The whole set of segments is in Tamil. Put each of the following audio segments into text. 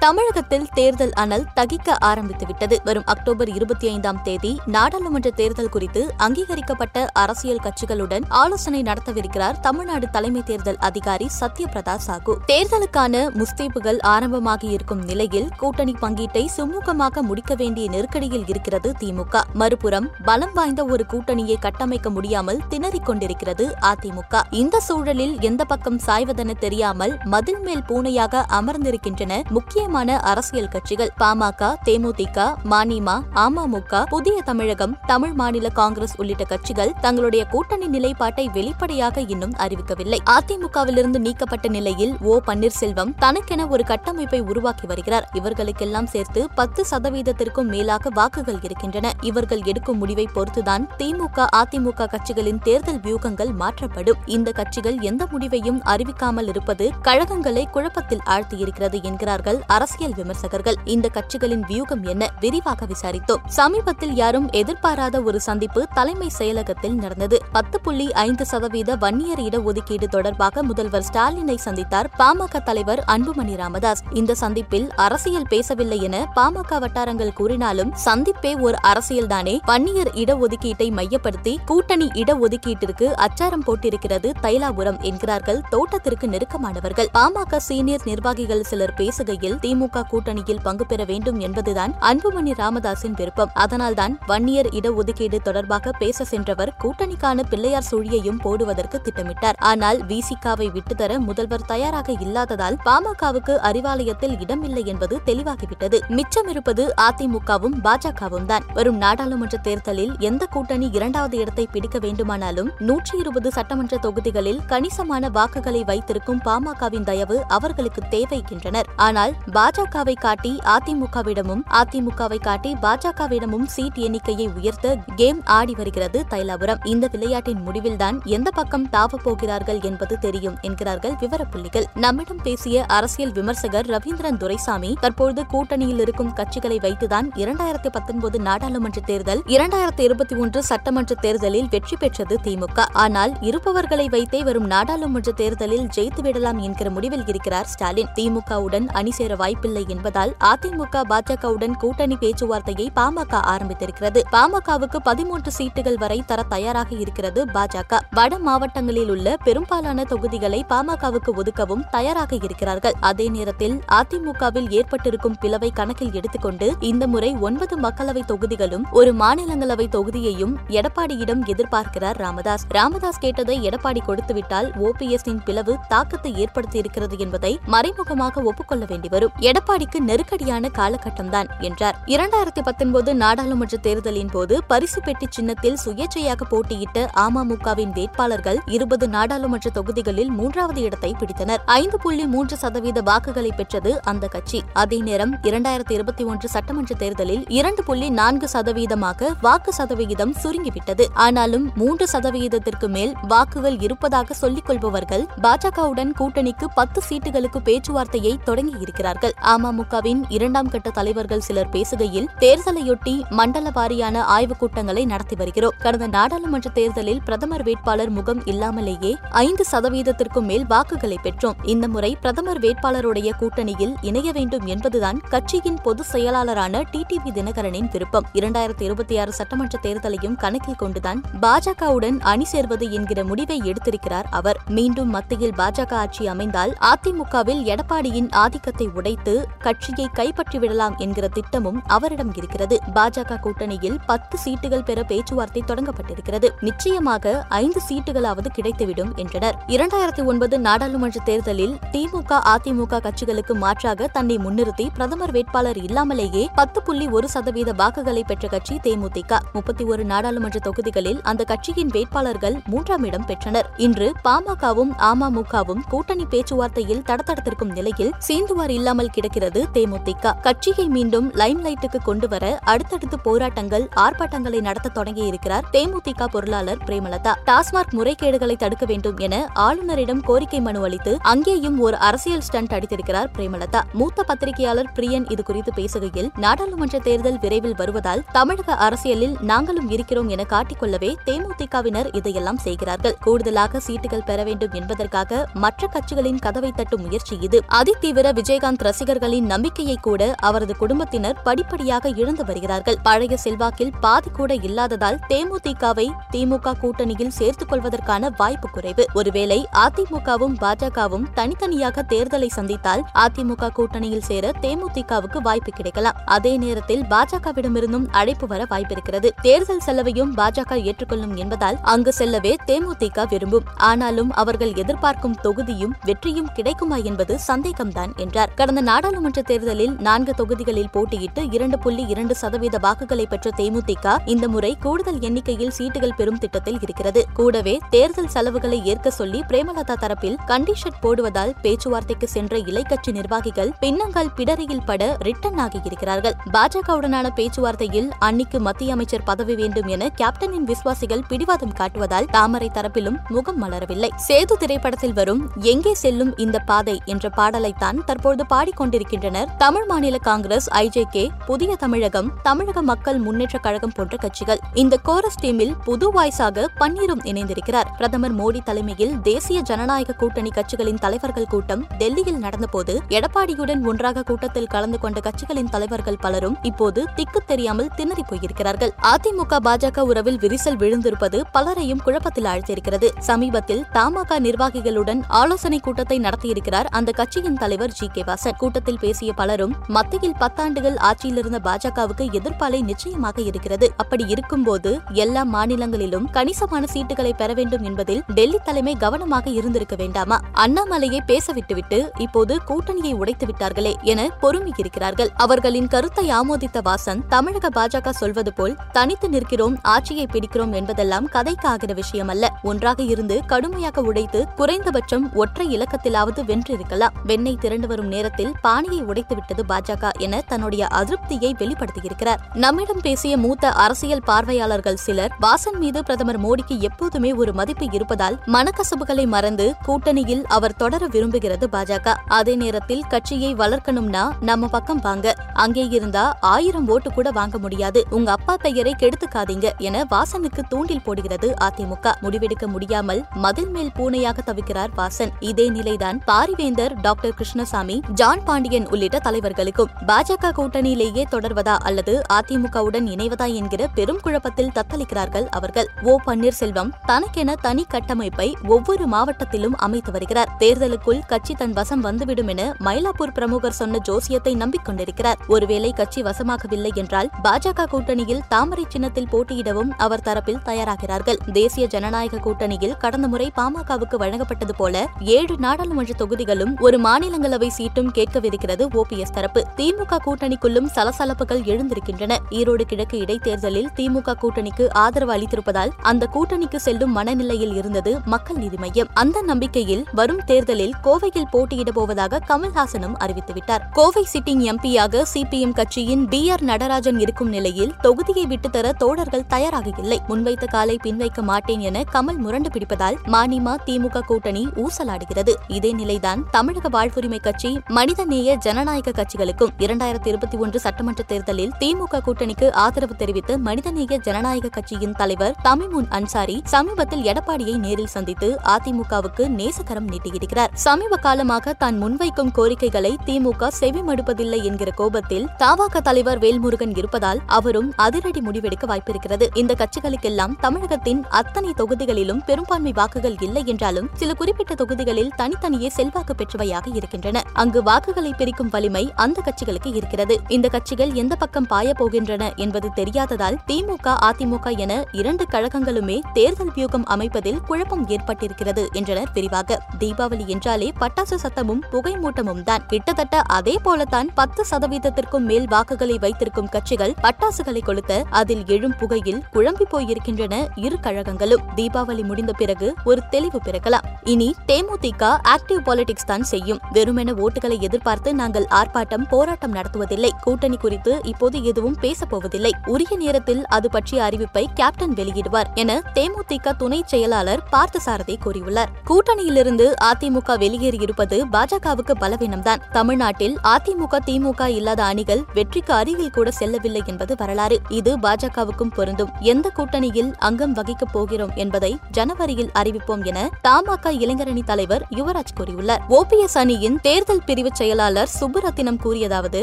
தமிழகத்தில் தேர்தல் அனல் தகிக்க ஆரம்பித்துவிட்டது. வரும் அக்டோபர் இருபத்தி ஐந்தாம் தேதி நாடாளுமன்ற தேர்தல் குறித்து அங்கீகரிக்கப்பட்ட அரசியல் கட்சிகளுடன் ஆலோசனை நடத்தவிருக்கிறார் தமிழ்நாடு தலைமை தேர்தல் அதிகாரி சத்யபிரதா சாகு. தேர்தலுக்கான முஸ்தீபுகள் ஆரம்பமாகி இருக்கும் நிலையில் கூட்டணி பங்கீட்டை சுமூகமாக முடிக்க வேண்டிய நெருக்கடியில் இருக்கிறது திமுக. மறுபுறம் பலம் வாய்ந்த ஒரு கூட்டணியை கட்டமைக்க முடியாமல் திணறிக் கொண்டிருக்கிறது அதிமுக. இந்த சூழலில் எந்த பக்கம் சாய்வதென தெரியாமல் மதில் மேல் பூனையாக அமர்ந்திருக்கின்றன முக்கிய முக்கியமான அரசியல் கட்சிகள் பாமக தேமுதிக மணிமா அமமுக புதிய தமிழகம் தமிழ் மாநில காங்கிரஸ் உள்ளிட்ட கட்சிகள் தங்களுடைய கூட்டணி நிலைப்பாட்டை வெளிப்படையாக இன்னும் அறிவிக்கவில்லை. அதிமுகவிலிருந்து நீக்கப்பட்ட நிலையில் ஓ பன்னீர்செல்வம் தனக்கென ஒரு கட்டமைப்பை உருவாக்கி வருகிறார். இவர்களுக்கெல்லாம் சேர்த்து பத்து சதவீதத்திற்கும் மேலாக வாக்குகள் இருக்கின்றன. இவர்கள் எடுக்கும் முடிவை பொறுத்துதான் திமுக அதிமுக கட்சிகளின் தேர்தல் வியூகங்கள் மாற்றப்படும். இந்த கட்சிகள் எந்த முடிவையும் அறிவிக்காமல் இருப்பது கழகங்களை குழப்பத்தில் ஆழ்த்தியிருக்கிறது என்கிறார்கள் அரசியல் விமர்சகர்கள் இந்த கட்சிகளின் வியூகம் என்ன விரிவாக விசாரித்தோம். சமீபத்தில் யாரும் எதிர்பாராத ஒரு சந்திப்பு தலைமை செயலகத்தில் நடந்தது. பத்து புள்ளி ஐந்து சதவீத வன்னியர் இடஒதுக்கீடு தொடர்பாக முதல்வர் ஸ்டாலினை சந்தித்தார் பாமக தலைவர் அன்புமணி ராமதாஸ். இந்த சந்திப்பில் அரசியல் பேசவில்லை என பாமக வட்டாரங்கள் கூறினாலும் சந்திப்பே ஒரு அரசியல்தானே வன்னியர் இடஒதுக்கீட்டை மையப்படுத்தி கூட்டணி இடஒதுக்கீட்டிற்கு அச்சாரம் போட்டிருக்கிறது தைலாபுரம் என்கிறார்கள் தோட்டத்திற்கு நெருக்கமானவர்கள். பாமக சீனியர் நிர்வாகிகள் சிலர் பேசுகையில் திமுக கூட்டணியில் பங்கு பெற வேண்டும் என்பதுதான் அன்புமணி ராமதாஸின் விருப்பம். அதனால்தான் வன்னியர் இடஒதுக்கீடு தொடர்பாக பேச சென்றவர் கூட்டணிக்கான பிள்ளையார் சுழியையும் போடுவதற்கு திட்டமிட்டார். ஆனால் விசிகாவை விட்டுத்தர முதல்வர் தயாராக இல்லாததால் பாமகவுக்கு அறிவாலயத்தில் இடமில்லை என்பது தெளிவாகிவிட்டது. மிச்சமிருப்பது அதிமுகவும் பாஜகவும் தான். வரும் நாடாளுமன்ற தேர்தலில் எந்த கூட்டணி இரண்டாவது இடத்தை பிடிக்க வேண்டுமானாலும் நூற்றி இருபது சட்டமன்ற தொகுதிகளில் கணிசமான வாக்குகளை வைத்திருக்கும் பாமகவின் தயவு அவர்களுக்கு தேவைக்கின்றனர் ஆனால் பாஜகவை காட்டி அதிமுகவிடமும் அதிமுகவை காட்டி பாஜகவிடமும் சீட் எண்ணிக்கையை உயர்த்த கேம் ஆடி வருகிறது தைலாபுரம். இந்த விளையாட்டின் முடிவில்தான் எந்த பக்கம் தாவப் போகிறார்கள் என்பது தெரியும் என்கிறார்கள் விவரப்புள்ளிகள். நம்மிடம் பேசிய அரசியல் விமர்சகர் ரவீந்திரன் துரைசாமி தற்போது கூட்டணியில் இருக்கும் கட்சிகளை வைத்துதான் இரண்டாயிரத்தி பத்தொன்பது நாடாளுமன்ற தேர்தல் இரண்டாயிரத்தி இருபத்தி ஒன்று சட்டமன்ற தேர்தலில் வெற்றி பெற்றது திமுக. ஆனால் இருப்பவர்களை வைத்தே வரும் நாடாளுமன்ற தேர்தலில் ஜெயித்துவிடலாம் என்கிற முடிவில் இருக்கிறார் ஸ்டாலின். திமுகவுடன் அணி சேர வாய்ப்பில்லை என்பதால் அதிமுக பாஜகவுடன் கூட்டணி பேச்சுவார்த்தையை பாமக ஆரம்பித்திருக்கிறது. பாமகவுக்கு பதிமூன்று சீட்டுகள் வரை தர தயாராக இருக்கிறது பாஜக. வட மாவட்டங்களில் உள்ள பெரும்பாலான தொகுதிகளை பாமகவுக்கு ஒதுக்கவும் தயாராக இருக்கிறார்கள். அதே நேரத்தில் அதிமுகவில் ஏற்பட்டிருக்கும் பிளவை கணக்கில் எடுத்துக்கொண்டு இந்த முறை ஒன்பது மக்களவை தொகுதிகளும் ஒரு மாநிலங்களவை தொகுதியையும் எடப்பாடியிடம் எதிர்பார்க்கிறார் ராமதாஸ். ராமதாஸ் கேட்டதை எடப்பாடி கொடுத்துவிட்டால் ஓபிஎஸ்ஸின் பிளவு தாக்கத்தை ஏற்படுத்தியிருக்கிறது என்பதை மறைமுகமாக ஒப்புக்கொள்ள வேண்டி வரும் எடப்பாடிக்கு நெருக்கடியான காலகட்டம்தான் என்றார். இரண்டாயிரத்தி பத்தொன்பது நாடாளுமன்ற தேர்தலின் போது பரிசு பெட்டி சின்னத்தில் சுயேட்சையாக போட்டியிட்ட அமமுகவின் வேட்பாளர்கள் இருபது நாடாளுமன்ற தொகுதிகளில் மூன்றாவது இடத்தை பிடித்தனர். ஐந்து புள்ளி மூன்று சதவீத வாக்குகளை பெற்றது அந்த கட்சி. அதே நேரம் இரண்டாயிரத்தி இருபத்தி ஒன்று சட்டமன்ற தேர்தலில் இரண்டு புள்ளி நான்கு சதவீதமாக வாக்கு சதவிகிதம் சுருங்கிவிட்டது. ஆனாலும் மூன்று சதவிகிதத்திற்கு மேல் வாக்குகள் இருப்பதாக சொல்லிக் கொள்பவர்கள் பாஜகவுடன் கூட்டணிக்கு பத்து சீட்டுகளுக்கு பேச்சுவார்த்தையை தொடங்கியிருக்கிறார்கள். அமமுகவின் இரண்டாம் கட்ட தலைவர்கள் சிலர் பேசுகையில் தேர்தலையொட்டி மண்டல வாரியான ஆய்வுக் கூட்டங்களை நடத்தி வருகிறோம். கடந்த நாடாளுமன்ற தேர்தலில் பிரதமர் வேட்பாளர் முகம் இல்லாமலேயே ஐந்து சதவீதத்திற்கும் மேல் வாக்குகளை பெற்றோம். இந்த முறை பிரதமர் வேட்பாளருடைய கூட்டணியில் இணைய வேண்டும் என்பதுதான் கட்சியின் பொதுச் செயலாளரான டிடிவி தினகரனின் விருப்பம். இரண்டாயிரத்தி இருபத்தி ஆறு சட்டமன்ற தேர்தலையும் கணக்கில் கொண்டுதான் பாஜகவுடன் அணி சேர்வது என்கிற முடிவை எடுத்திருக்கிறார் அவர். மீண்டும் மத்தியில் பாஜக ஆட்சி அமைந்தால் அதிமுகவில் எடப்பாடியின் ஆதிக்கத்தை உடைத்து கட்சியை கைப்பற்றிவிடலாம் என்கிற திட்டமும் அவரிடம் இருக்கிறது. பாஜக கூட்டணியில் பத்து சீட்டுகள் பெற பேச்சுவார்த்தை தொடங்கப்பட்டிருக்கிறது. நிச்சயமாக ஐந்து சீட்டுகளாவது கிடைத்துவிடும் என்றனர். இரண்டாயிரத்தி ஒன்பது நாடாளுமன்ற தேர்தலில் திமுக அதிமுக கட்சிகளுக்கு மாற்றாக தன்னை முன்னிறுத்தி பிரதமர் வேட்பாளர் இல்லாமலேயே பத்து புள்ளி ஒரு சதவீத வாக்குகளை பெற்ற கட்சி தேமுதிக. முப்பத்தி ஒரு நாடாளுமன்ற தொகுதிகளில் அந்த கட்சியின் வேட்பாளர்கள் மூன்றாம் இடம் பெற்றனர். இன்று பாமகவும் அமமுகவும் கூட்டணி பேச்சுவார்த்தையில் தடத்தடத்திற்கும் நிலையில் சீந்துவார் இல்லாமல் முடியாமல் கிடக்கிறது தேமுதிக. கட்சியை மீண்டும் லைம் லைட்டுக்கு கொண்டு வர அடுத்தடுத்து போராட்டங்கள் ஆர்ப்பாட்டங்களை நடத்த தொடங்கியிருக்கிறார் தேமுதிக பொருளாளர் பிரேமலதா. டாஸ்மாக் முறைகேடுகளை தடுக்க வேண்டும் என ஆளுநரிடம் கோரிக்கை மனு அளித்து அங்கேயும் ஒரு அரசியல் ஸ்டண்ட் அடித்திருக்கிறார் பிரேமலதா. மூத்த பத்திரிகையாளர் பிரியன் இது குறித்து பேசுகையில் நாடாளுமன்ற தேர்தல் விரைவில் வருவதால் தமிழக அரசியலில் நாங்களும் இருக்கிறோம் என காட்டிக்கொள்ளவே தேமுதிகவினர் இதையெல்லாம் செய்கிறார்கள். கூடுதலாக சீட்டுகள் பெற வேண்டும் என்பதற்காக மற்ற கட்சிகளின் கதவை தட்டும் முயற்சி இது. அதிதீவிர விஜயகாந்த் ரசிகர்களின் நம்பிக்கையை கூட அவரது குடும்பத்தினர் படிப்படியாக இழந்து வருகிறார்கள். பழைய செல்வாக்கில் பாதி கூட இல்லாததால் தேமுதிகவை திமுக கூட்டணியில் சேர்த்துக் கொள்வதற்கான வாய்ப்பு குறைவு. ஒருவேளை அதிமுகவும் பாஜகவும் தனித்தனியாக தேர்தலை சந்தித்தால் அதிமுக கூட்டணியில் சேர தேமுதிகவுக்கு வாய்ப்பு கிடைக்கலாம். அதே நேரத்தில் பாஜகவிடமிருந்தும் அழைப்பு வர வாய்ப்பிருக்கிறது. தேர்தல் செலவையும் பாஜக ஏற்றுக்கொள்ளும் என்பதால் அங்கு செல்லவே தேமுதிக விரும்பும். ஆனாலும் அவர்கள் எதிர்பார்க்கும் தொகுதியும் வெற்றியும் கிடைக்குமா என்பது சந்தேகம்தான் என்றார். கடந்த நாடாளுமன்ற தேர்தலில் நான்கு தொகுதிகளில் போட்டியிட்டு இரண்டு புள்ளி இரண்டு சதவீத வாக்குகளை பெற்ற தேமுதிக இந்த முறை கூடுதல் எண்ணிக்கையில் சீட்டுகள் பெறும் திட்டத்தில் இருக்கிறது. கூடவே தேர்தல் செலவுகளை ஏற்க சொல்லி பிரேமலதா தரப்பில் கண்டிஷன் போடுவதால் பேச்சுவார்த்தைக்கு சென்ற இலைக்கட்சி நிர்வாகிகள் பின்னங்கள் பிடரியில் பட ரிட்டன் ஆகியிருக்கிறார்கள் பாஜகவுடனான பேச்சுவார்த்தையில் அன்னிக்கு மத்திய அமைச்சர் பதவி வேண்டும் என கேப்டனின் விசுவாசிகள் பிடிவாதம் காட்டுவதால் தாமரை தரப்பிலும் முகம் மலரவில்லை. சேது திரைப்படத்தில் வரும் எங்கே செல்லும் இந்த பாதை என்ற பாடலைத்தான் தற்போது பாடிக்கொண்டிருக்கின்றனர் தமிழ் மாநில காங்கிரஸ் ஐஜேகே புதிய தமிழகம் தமிழக மக்கள் முன்னேற்ற கழகம் போன்ற கட்சிகள். இந்த கோரஸ் டீமில் புது வாய்ஸாக பன்னீரும் இணைந்திருக்கிறார். பிரதமர் மோடி தலைமையில் தேசிய ஜனநாயக கூட்டணி கட்சிகளின் தலைவர்கள் கூட்டம் டெல்லியில் நடந்தபோது எடப்பாடியுடன் ஒன்றாக கூட்டத்தில் கலந்து கொண்ட கட்சிகளின் தலைவர்கள் பலரும் இப்போது திக்கு தெரியாமல் திணறி போயிருக்கிறார்கள். அதிமுக பாஜக உறவில் விரிசல் விழுந்திருப்பது பலரையும் குழப்பத்தில் ஆழ்த்தியிருக்கிறது. சமீபத்தில் தமாக நிர்வாகிகளுடன் ஆலோசனை கூட்டத்தை நடத்தியிருக்கிறார் அந்த கட்சியின் தலைவர் ஜி கே வாசன். கூட்டத்தில் பேசிய பலரும் மத்தியில் பத்தாண்டுகள் ஆட்சியில் இருந்த பாஜகவுக்கு எதிர்ப்பாலை நிச்சயமாக இருக்கிறது. அப்படி இருக்கும்போது எல்லா மாநிலங்களிலும் கணிசமான சீட்டுகளை பெற வேண்டும் என்பதில் டெல்லி தலைமை கவனமாக இருந்திருக்க வேண்டாமா? அண்ணாமலையை பேச விட்டுவிட்டு இப்போது கூட்டணியை உடைத்து விட்டார்களே என பொறுமியிருக்கிறார்கள். அவர்களின் கருத்தை ஆமோதித்த வாசன் தமிழக பாஜக சொல்வது போல் தனித்து நிற்கிறோம் ஆட்சியை பிடிக்கிறோம் என்பதெல்லாம் கதைக்கு ஆகிற விஷயம் அல்ல ஒன்றாக இருந்து கடுமையாக உடைத்து குறைந்தபட்சம் ஒற்றை இலக்கத்திலாவது வென்றிருக்கலாம். வெண்ணை திரண்டு வரும் நேரத்தில் தேர்தலில் பாணியை உடைத்துவிட்டது பாஜக என தன்னுடைய அதிருப்தியை வெளிப்படுத்தியிருக்கிறார். நம்மிடம் பேசிய மூத்த அரசியல் பார்வையாளர்கள் சிலர் வாசன் மீது பிரதமர் மோடிக்கு எப்போதுமே ஒரு மதிப்பு இருப்பதால் மனக்கசபுகளை மறந்து கூட்டணியில் அவர் தொடர விரும்புகிறது பாஜக. அதே நேரத்தில் கட்சியை வளர்க்கணும்னா நம்ம பக்கம் வாங்க. அங்கே இருந்தா ஆயிரம் ஓட்டு கூட வாங்க முடியாது. உங்க அப்பா பெயரை கெடுத்துக்காதீங்க என வாசனுக்கு தூண்டில் போடுகிறது அதிமுக. முடிவெடுக்க முடியாமல் மதில் மேல் பூனையாக தவிக்கிறார் வாசன். இதே நிலைதான் பாரிவேந்தர் டாக்டர் கிருஷ்ணசாமி ஜான் பாண்டியன் உள்ளிட்ட தலைவர்களுக்கும் பாஜக கூட்டணியிலேயே தொடர்வதா அல்லது அதிமுகவுடன் இணைவதா என்கிற பெரும் குழப்பத்தில் தத்தளிக்கிறார்கள் அவர்கள். ஓ பன்னீர்செல்வம் தனக்கென தனி கட்டமைப்பை ஒவ்வொரு மாவட்டத்திலும் அமைத்து வருகிறார். தேர்தலுக்குள் கட்சி தன் வசம் வந்துவிடும் என மயிலாப்பூர் பிரமுகர் சொன்ன ஜோசியத்தை நம்பிக்கொண்டிருக்கிறார். ஒருவேளை கட்சி வசமாகவில்லை என்றால் பாஜக கூட்டணியில் தாமரை சின்னத்தில் போட்டியிடவும் அவர் தரப்பில் தயாராகிறார்கள். தேசிய ஜனநாயக கூட்டணியில் கடந்த முறை பாமகவுக்கு வழங்கப்பட்டது போல ஏழு நாடாளுமன்ற தொகுதிகளும் ஒரு மாநிலங்களவை சீட்டும் கேட்கவிருக்கிறது ஓபிஎஸ் தரப்பு. திமுக கூட்டணிக்குள்ளும் சலசலப்புகள் எழுந்திருக்கின்றன. ஈரோடு கிழக்கு இடைத்தேர்தலில் திமுக கூட்டணிக்கு ஆதரவு அளித்திருப்பதால் அந்த கூட்டணிக்கு செல்லும் மனநிலையில் இருந்தது மக்கள் நீதி மையம். அந்த நம்பிக்கையில் வரும் தேர்தலில் கோவையில் போட்டியிட போவதாக கமல்ஹாசனும் அறிவித்துவிட்டார். கோவை சிட்டிங் எம்பியாக சிபிஎம் கட்சியின் பி ஆர் நடராஜன் இருக்கும் நிலையில் தொகுதியை விட்டுத்தர தோழர்கள் தயாராக இல்லை முன்வைத்த காலை பின்வைக்க மாட்டேன் என கமல் முரண்டு பிடிப்பதால் மானிமா திமுக கூட்டணி ஊசலாடுகிறது. இதே நிலைதான் தமிழக வாழ்வுரிமை கட்சி மனிதநேய ஜனநாயக கட்சிகளுக்கும் இரண்டாயிரத்தி இருபத்தி ஒன்று சட்டமன்ற தேர்தலில் திமுக கூட்டணிக்கு ஆதரவு தெரிவித்து மனிதநேய ஜனநாயக கட்சியின் தலைவர் தமிமுன் அன்சாரி சமீபத்தில் எடப்பாடியை நேரில் சந்தித்து அதிமுகவுக்கு நேசகரம் நீட்டியிருக்கிறார். சமீப காலமாக தான் முன்வைக்கும் கோரிக்கைகளை திமுக செவிமடுப்பதில்லை என்கிற கோபத்தில் தவாக தலைவர் வேல்முருகன் இருப்பதால் அவரும் அதிரடி முடிவெடுக்க வாய்ப்பிருக்கிறது. இந்த கட்சிகளுக்கெல்லாம் தமிழகத்தின் அத்தனை தொகுதிகளிலும் பெரும்பான்மை வாக்குகள் இல்லை என்றாலும் சில குறிப்பிட்ட தொகுதிகளில் தனித்தனியே செல்வாக்கு பெற்றவையாக இருக்கின்றன. அங்கு வாக்குகளை பிரிக்கும் வலிமை அந்த கட்சிகளுக்கு இருக்கிறது. இந்த கட்சிகள் எந்த பக்கம் பாய போகின்றன என்பது தெரியாததால் திமுக அதிமுக என இரண்டு கழகங்களுமே தேர்தல் வியூகம் அமைப்பதில் குழப்பம் ஏற்பட்டிருக்கிறது என்றனர் விரிவாக. தீபாவளி என்றாலே பட்டாசு சத்தமும் புகை மூட்டமும் தான். கிட்டத்தட்ட அதே போலத்தான் பத்து சதவீதத்திற்கும் மேல் வாக்குகளை வைத்திருக்கும் கட்சிகள் பட்டாசுகளை கொளுத்த அதில் எழும் புகையில் குழம்பி போயிருக்கின்றன இரு கழகங்களும். தீபாவளி முடிந்த பிறகு ஒரு தெளிவு பிறக்கலாம். இனி தேமுதிக ஆக்டிவ் பாலிடிக்ஸ் தான் செய்யும். வெறுமென ஓட்டுகளை எதிர்பார்த்து நாங்கள் ஆர்ப்பாட்டம் போராட்டம் நடத்துவதில்லை. கூட்டணி குறித்து இப்போது எதுவும் பேசப்போவதில்லை. உரிய நேரத்தில் அது பற்றிய அறிவிப்பை கேப்டன் வெளியிடுவார் என தேமுதிக துணை செயலாளர் பார்த்தசாரதி கூறியுள்ளார். கூட்டணியிலிருந்து அதிமுக வெளியேறியிருப்பது பாஜகவுக்கு பலவீனம்தான். தமிழ்நாட்டில் அதிமுக திமுக இல்லாத அணிகள் வெற்றிக்கு அருகில் கூட செல்லவில்லை என்பது வரலாறு. இது பாஜகவுக்கும் பொருந்தும். எந்த கூட்டணியில் அங்கம் வகிக்கப் போகிறோம் என்பதை ஜனவரியில் அறிவிப்போம் என தமாக இளைஞரணி தலைவர் யுவராஜ் கூறியுள்ளார். ஓபிஎஸ் அணியின் தேர்தல் பிரிவு செயலாளர் சுப்புரத்தினம் கூறியதாவது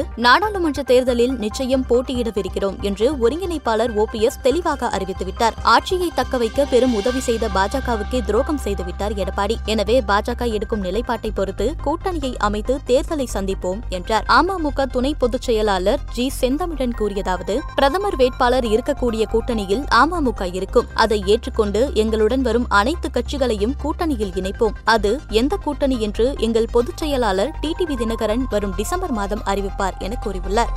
நாடாளுமன்ற தேர்தலில் நிச்சயம் போட்டியிடவிருக்கிறோம் என்று ஒருங்கிணைப்பாளர் ஓபிஎஸ் தெளிவாக அறிவித்துவிட்டார். ஆட்சியை தக்கவைக்க பெரும் உதவி செய்த பாஜகவுக்கு துரோகம் செய்துவிட்டார் எடப்பாடி. எனவே பாஜக எடுக்கும் நிலைப்பாட்டை பொறுத்து கூட்டணியை அமைத்து தேர்தலை சந்திப்போம் என்றார். அமமுக துணை பொதுச் செயலாளர் ஜி. செந்தமிழன் கூறியதாவது பிரதமர் வேட்பாளர் இருக்கக்கூடிய கூட்டணியில் அமமுக இருக்கும். அதை ஏற்றுக்கொண்டு எங்களுடன் வரும் அனைத்து கட்சிகளையும் கூட்டணியில் இணைப்போம். அது எந்த கூட்டணி என்று எங்கள் பொதுச் செயலாளர் டிடிவி தினகரன் வரும் டிசம்பர் மாதம் அறிவிப்பார் என கூறியுள்ளார்.